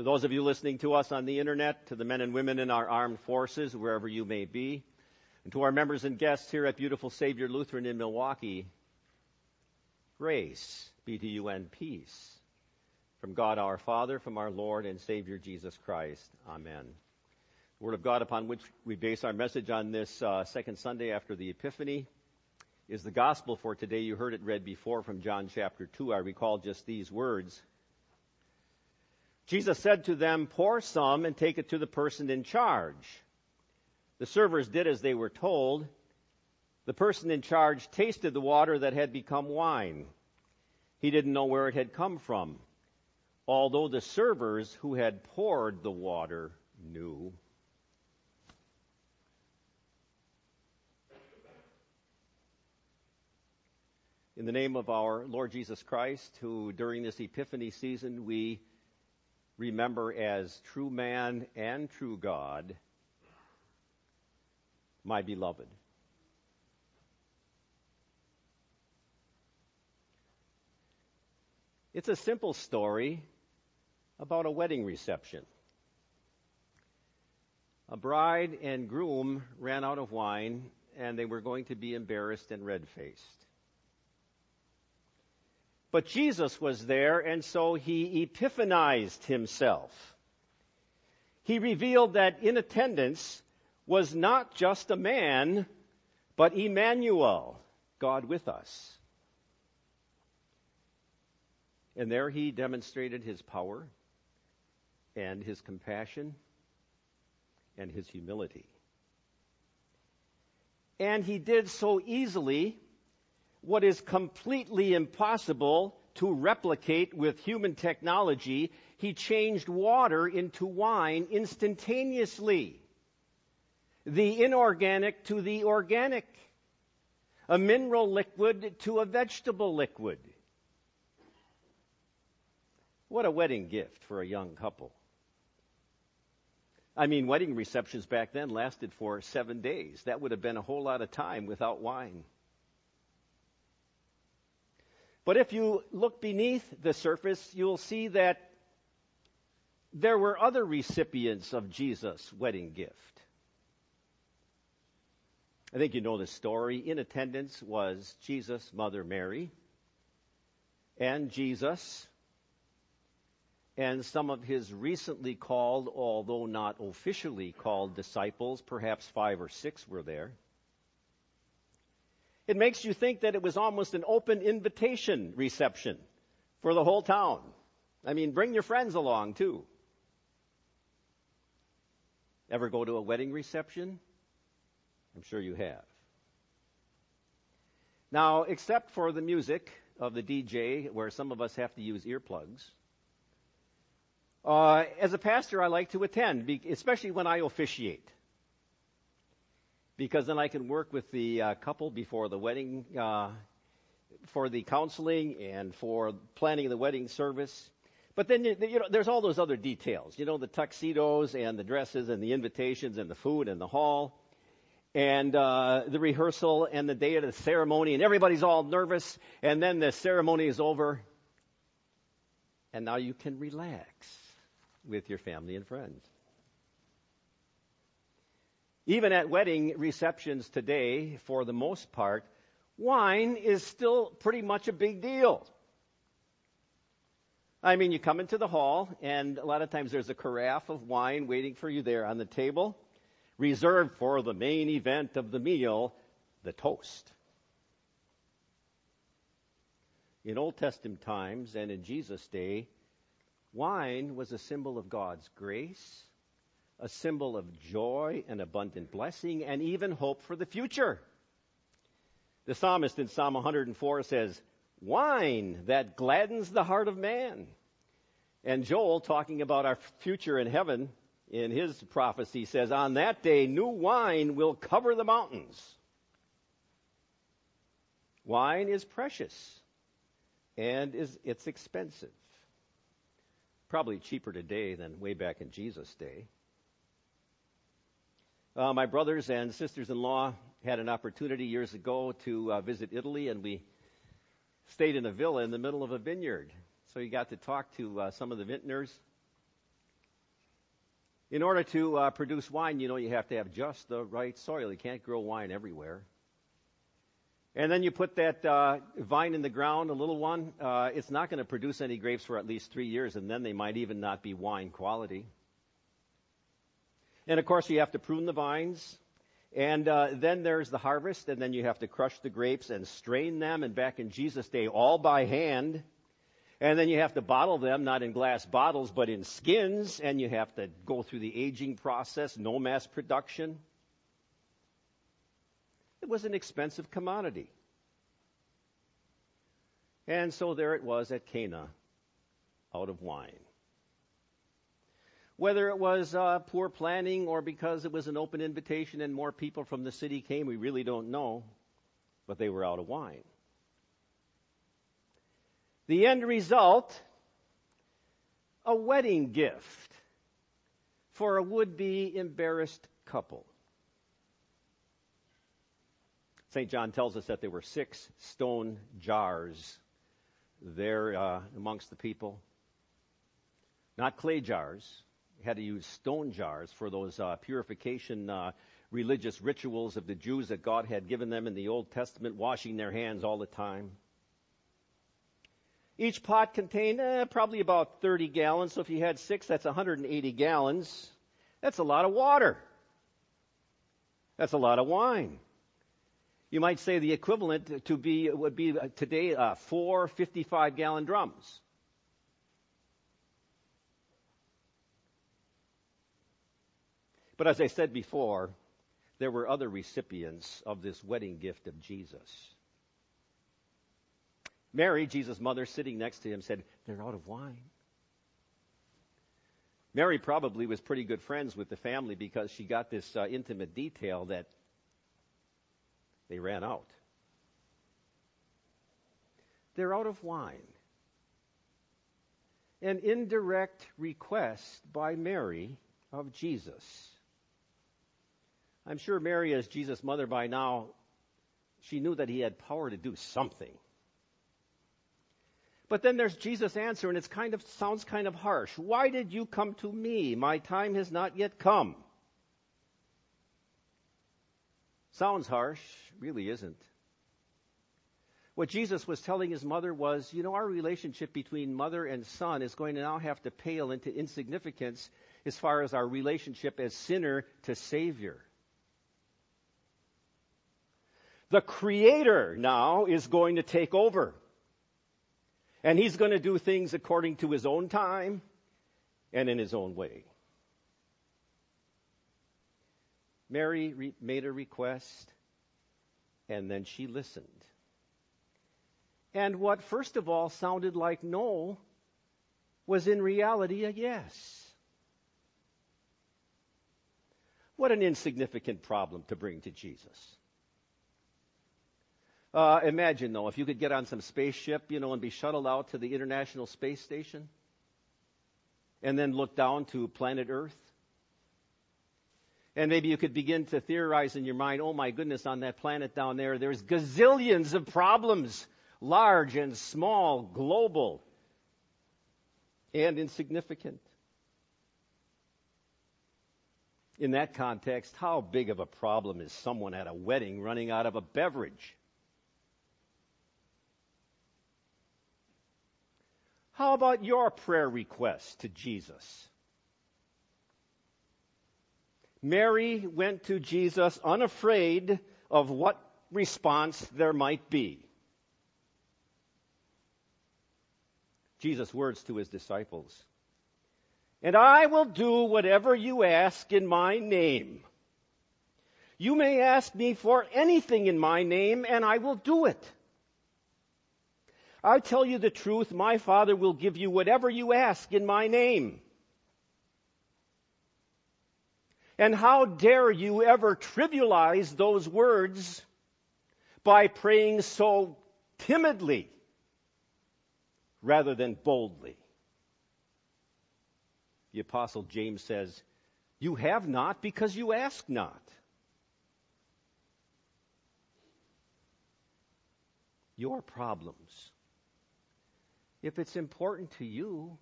To those of you listening to us on the internet, to the men and women in our armed forces, wherever you may be, and to our members and guests here at Beautiful Savior Lutheran in Milwaukee, grace be to you and peace from God our Father, from our Lord and Savior Jesus Christ. Amen. The Word of God upon which we base our message on this uh, second Sunday after the Epiphany is the gospel for today. You heard it read before from John chapter 2. I recall just these words. Jesus said to them, Pour some and take it to the person in charge. The servers did as they were told. The person in charge tasted the water that had become wine. He didn't know where it had come from, although the servers who had poured the water knew. In the name of our Lord Jesus Christ, who during this Epiphany season we remember as true man and true God, my beloved. It's a simple story about a wedding reception. A bride and groom ran out of wine and they were going to be embarrassed and red faced. But Jesus was there, and so he epiphanized himself. He revealed that in attendance was not just a man, but Emmanuel, God with us. And there he demonstrated his power and his compassion and his humility. And he did so easily what is completely impossible to replicate with human technology. He changed water into wine instantaneously. The inorganic to the organic. A mineral liquid to a vegetable liquid. What a wedding gift for a young couple. I mean, wedding receptions back then lasted for seven days. That would have been a whole lot of time without wine. But if you look beneath the surface, you'll see that there were other recipients of Jesus' wedding gift. I think you know the story. In attendance was Jesus' mother Mary, and Jesus, and some of his recently called, although not officially called disciples, perhaps five or six were there. It makes you think that it was almost an open invitation reception for the whole town. I mean, bring your friends along too. Ever go to a wedding reception? I'm sure you have. Now, except for the music of the DJ, where some of us have to use earplugs, uh, as a pastor, I like to attend, especially when I officiate because then I can work with the uh, couple before the wedding, uh, for the counseling and for planning the wedding service. But then you know, there's all those other details. You know, the tuxedos and the dresses and the invitations and the food and the hall and uh, the rehearsal and the day of the ceremony, and everybody's all nervous. And then the ceremony is over, and now you can relax with your family and friends. Even at wedding receptions today, for the most part, wine is still pretty much a big deal. I mean, you come into the hall, and a lot of times there's a carafe of wine waiting for you there on the table, reserved for the main event of the meal, the toast. In Old Testament times and in Jesus' day, wine was a symbol of God's grace a symbol of joy and abundant blessing and even hope for the future. The psalmist in Psalm 104 says, Wine that gladdens the heart of man. And Joel, talking about our future in heaven, in his prophecy, says, On that day, new wine will cover the mountains. Wine is precious and is, it's expensive. Probably cheaper today than way back in Jesus' day. Uh, my brothers and sisters in law had an opportunity years ago to uh, visit Italy, and we stayed in a villa in the middle of a vineyard. So you got to talk to uh, some of the vintners. In order to uh, produce wine, you know, you have to have just the right soil. You can't grow wine everywhere. And then you put that uh, vine in the ground, a little one. Uh, it's not going to produce any grapes for at least three years, and then they might even not be wine quality. And of course, you have to prune the vines. And uh, then there's the harvest, and then you have to crush the grapes and strain them. And back in Jesus' day, all by hand. And then you have to bottle them, not in glass bottles, but in skins, and you have to go through the aging process, no mass production. It was an expensive commodity. And so there it was at Cana, out of wine. Whether it was uh, poor planning or because it was an open invitation and more people from the city came, we really don't know, but they were out of wine. The end result a wedding gift for a would be embarrassed couple. St. John tells us that there were six stone jars there uh, amongst the people. Not clay jars. Had to use stone jars for those uh, purification uh, religious rituals of the Jews that God had given them in the Old Testament, washing their hands all the time. Each pot contained eh, probably about 30 gallons. So if you had six, that's 180 gallons. That's a lot of water. That's a lot of wine. You might say the equivalent to be would be uh, today uh, four 55 gallon drums. But as I said before, there were other recipients of this wedding gift of Jesus. Mary, Jesus' mother, sitting next to him, said, They're out of wine. Mary probably was pretty good friends with the family because she got this uh, intimate detail that they ran out. They're out of wine. An indirect request by Mary of Jesus. I'm sure Mary, as Jesus' mother by now, she knew that he had power to do something. But then there's Jesus' answer, and it kind of sounds kind of harsh. Why did you come to me? My time has not yet come. Sounds harsh, really isn't. What Jesus was telling his mother was, you know, our relationship between mother and son is going to now have to pale into insignificance as far as our relationship as sinner to Savior. The Creator now is going to take over. And he's going to do things according to his own time and in his own way. Mary re- made a request, and then she listened. And what first of all sounded like no was in reality a yes. What an insignificant problem to bring to Jesus. Uh, imagine, though, if you could get on some spaceship, you know, and be shuttled out to the International Space Station and then look down to planet Earth. And maybe you could begin to theorize in your mind, oh my goodness, on that planet down there, there's gazillions of problems, large and small, global, and insignificant. In that context, how big of a problem is someone at a wedding running out of a beverage? How about your prayer request to Jesus? Mary went to Jesus unafraid of what response there might be. Jesus' words to his disciples. And I will do whatever you ask in my name. You may ask me for anything in my name, and I will do it. I tell you the truth, my Father will give you whatever you ask in my name. And how dare you ever trivialize those words by praying so timidly rather than boldly? The Apostle James says, You have not because you ask not. Your problems if it's important to you,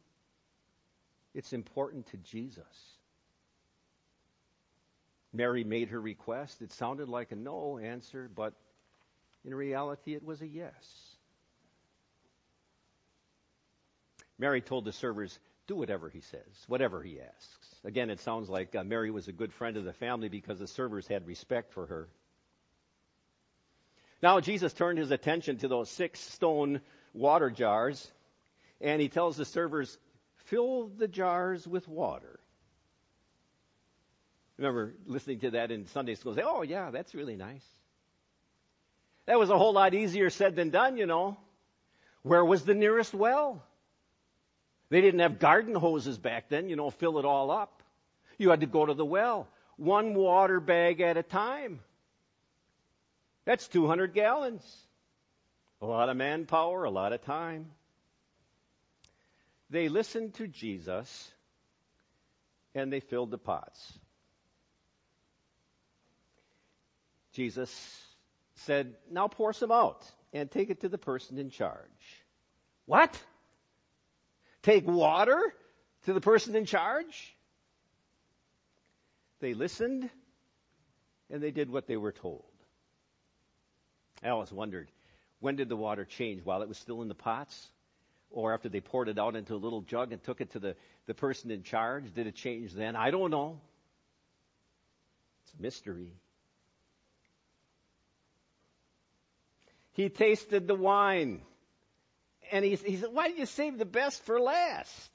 it's important to Jesus. Mary made her request. It sounded like a no answer, but in reality, it was a yes. Mary told the servers, do whatever he says, whatever he asks. Again, it sounds like uh, Mary was a good friend of the family because the servers had respect for her. Now, Jesus turned his attention to those six stone water jars, and he tells the servers, fill the jars with water. Remember listening to that in Sunday school, say, oh, yeah, that's really nice. That was a whole lot easier said than done, you know. Where was the nearest well? They didn't have garden hoses back then, you know, fill it all up. You had to go to the well, one water bag at a time. That's 200 gallons. A lot of manpower, a lot of time. They listened to Jesus and they filled the pots. Jesus said, Now pour some out and take it to the person in charge. What? Take water to the person in charge? They listened and they did what they were told. I always wondered, when did the water change? While it was still in the pots? Or after they poured it out into a little jug and took it to the, the person in charge? Did it change then? I don't know. It's a mystery. He tasted the wine. And he, he said, Why did you save the best for last?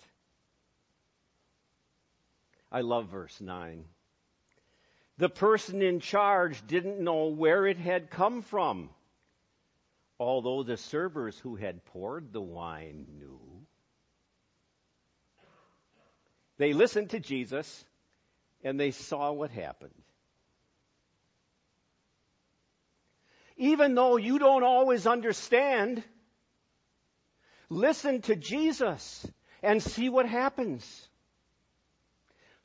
I love verse 9. The person in charge didn't know where it had come from, although the servers who had poured the wine knew. They listened to Jesus and they saw what happened. Even though you don't always understand, listen to Jesus and see what happens.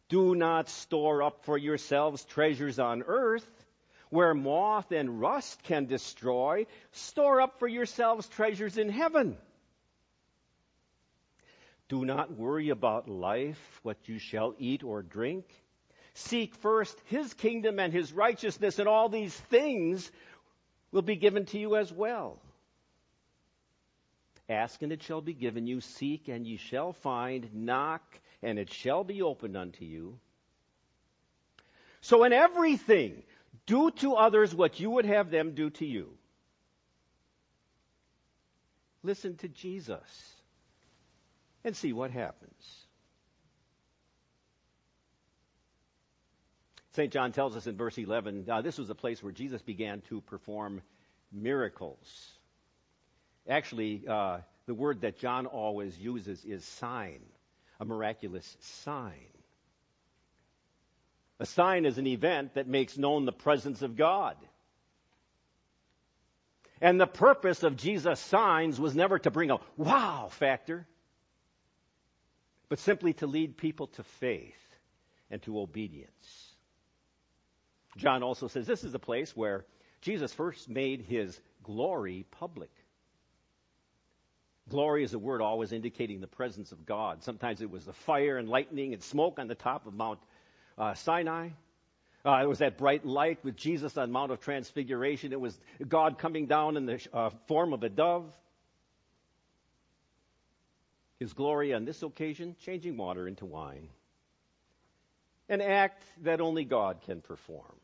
Do not store up for yourselves treasures on earth where moth and rust can destroy. Store up for yourselves treasures in heaven. Do not worry about life, what you shall eat or drink. Seek first his kingdom and his righteousness, and all these things will be given to you as well. Ask and it shall be given you. Seek and ye shall find. Knock and it shall be opened unto you. So in everything, do to others what you would have them do to you. Listen to Jesus and see what happens. St. John tells us in verse 11 uh, this was a place where Jesus began to perform miracles. Actually, uh, the word that John always uses is sign, a miraculous sign. A sign is an event that makes known the presence of God. And the purpose of Jesus' signs was never to bring a wow factor, but simply to lead people to faith and to obedience. John also says this is the place where Jesus first made his glory public. Glory is a word always indicating the presence of God. Sometimes it was the fire and lightning and smoke on the top of Mount uh, Sinai. Uh, it was that bright light with Jesus on Mount of Transfiguration. It was God coming down in the uh, form of a dove. His glory on this occasion, changing water into wine. An act that only God can perform.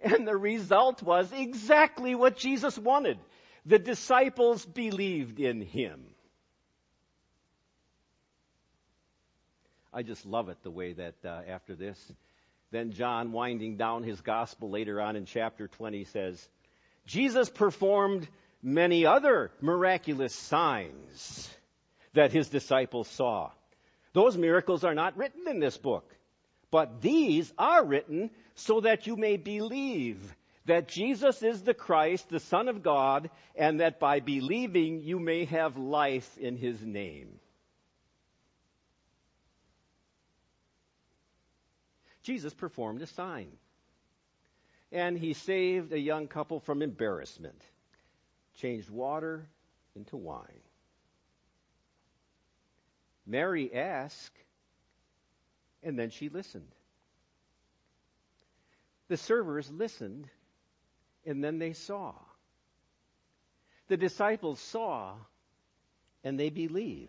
And the result was exactly what Jesus wanted. The disciples believed in him. I just love it the way that uh, after this, then John, winding down his gospel later on in chapter 20, says, Jesus performed many other miraculous signs that his disciples saw. Those miracles are not written in this book, but these are written so that you may believe that Jesus is the Christ, the Son of God, and that by believing you may have life in his name. Jesus performed a sign. And he saved a young couple from embarrassment, changed water into wine. Mary asked, and then she listened. The servers listened and then they saw. The disciples saw and they believed.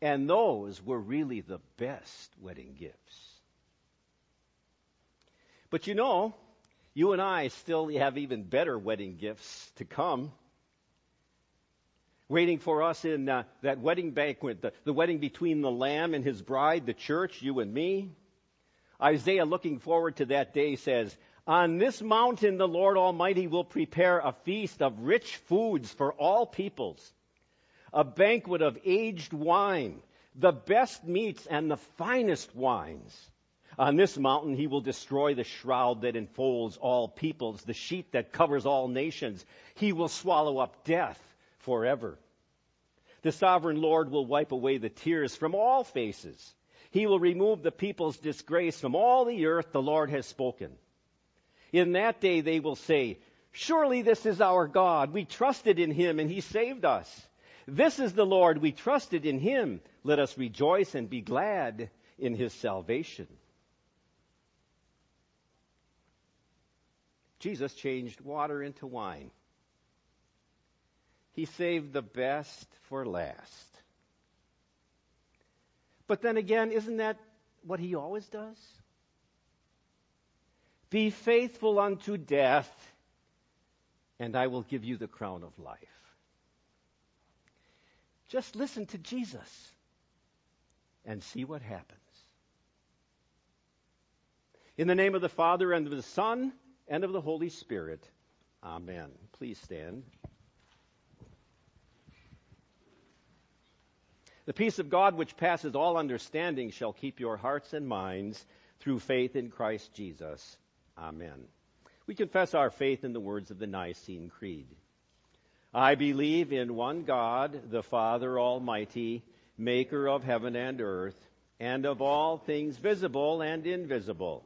And those were really the best wedding gifts. But you know, you and I still have even better wedding gifts to come. Waiting for us in uh, that wedding banquet, the, the wedding between the Lamb and his bride, the church, you and me. Isaiah, looking forward to that day, says, On this mountain the Lord Almighty will prepare a feast of rich foods for all peoples, a banquet of aged wine, the best meats and the finest wines. On this mountain he will destroy the shroud that enfolds all peoples, the sheet that covers all nations. He will swallow up death forever. The sovereign Lord will wipe away the tears from all faces. He will remove the people's disgrace from all the earth. The Lord has spoken. In that day they will say, Surely this is our God. We trusted in him and he saved us. This is the Lord. We trusted in him. Let us rejoice and be glad in his salvation. Jesus changed water into wine. He saved the best for last. But then again, isn't that what he always does? Be faithful unto death, and I will give you the crown of life. Just listen to Jesus and see what happens. In the name of the Father, and of the Son, and of the Holy Spirit. Amen. Please stand. The peace of God, which passes all understanding, shall keep your hearts and minds through faith in Christ Jesus. Amen. We confess our faith in the words of the Nicene Creed. I believe in one God, the Father Almighty, maker of heaven and earth, and of all things visible and invisible,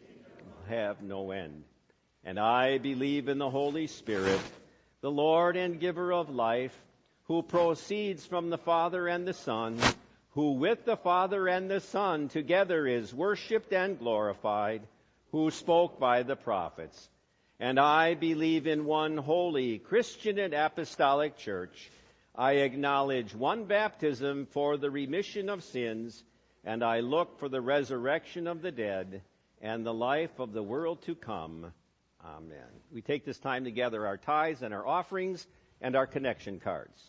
have no end. And I believe in the Holy Spirit, the Lord and giver of life, who proceeds from the Father and the Son who with the Father and the Son together is worshiped and glorified, who spoke by the prophets. And I believe in one holy Christian and apostolic church. I acknowledge one baptism for the remission of sins, and I look for the resurrection of the dead and the life of the world to come. Amen. We take this time to gather our tithes and our offerings and our connection cards.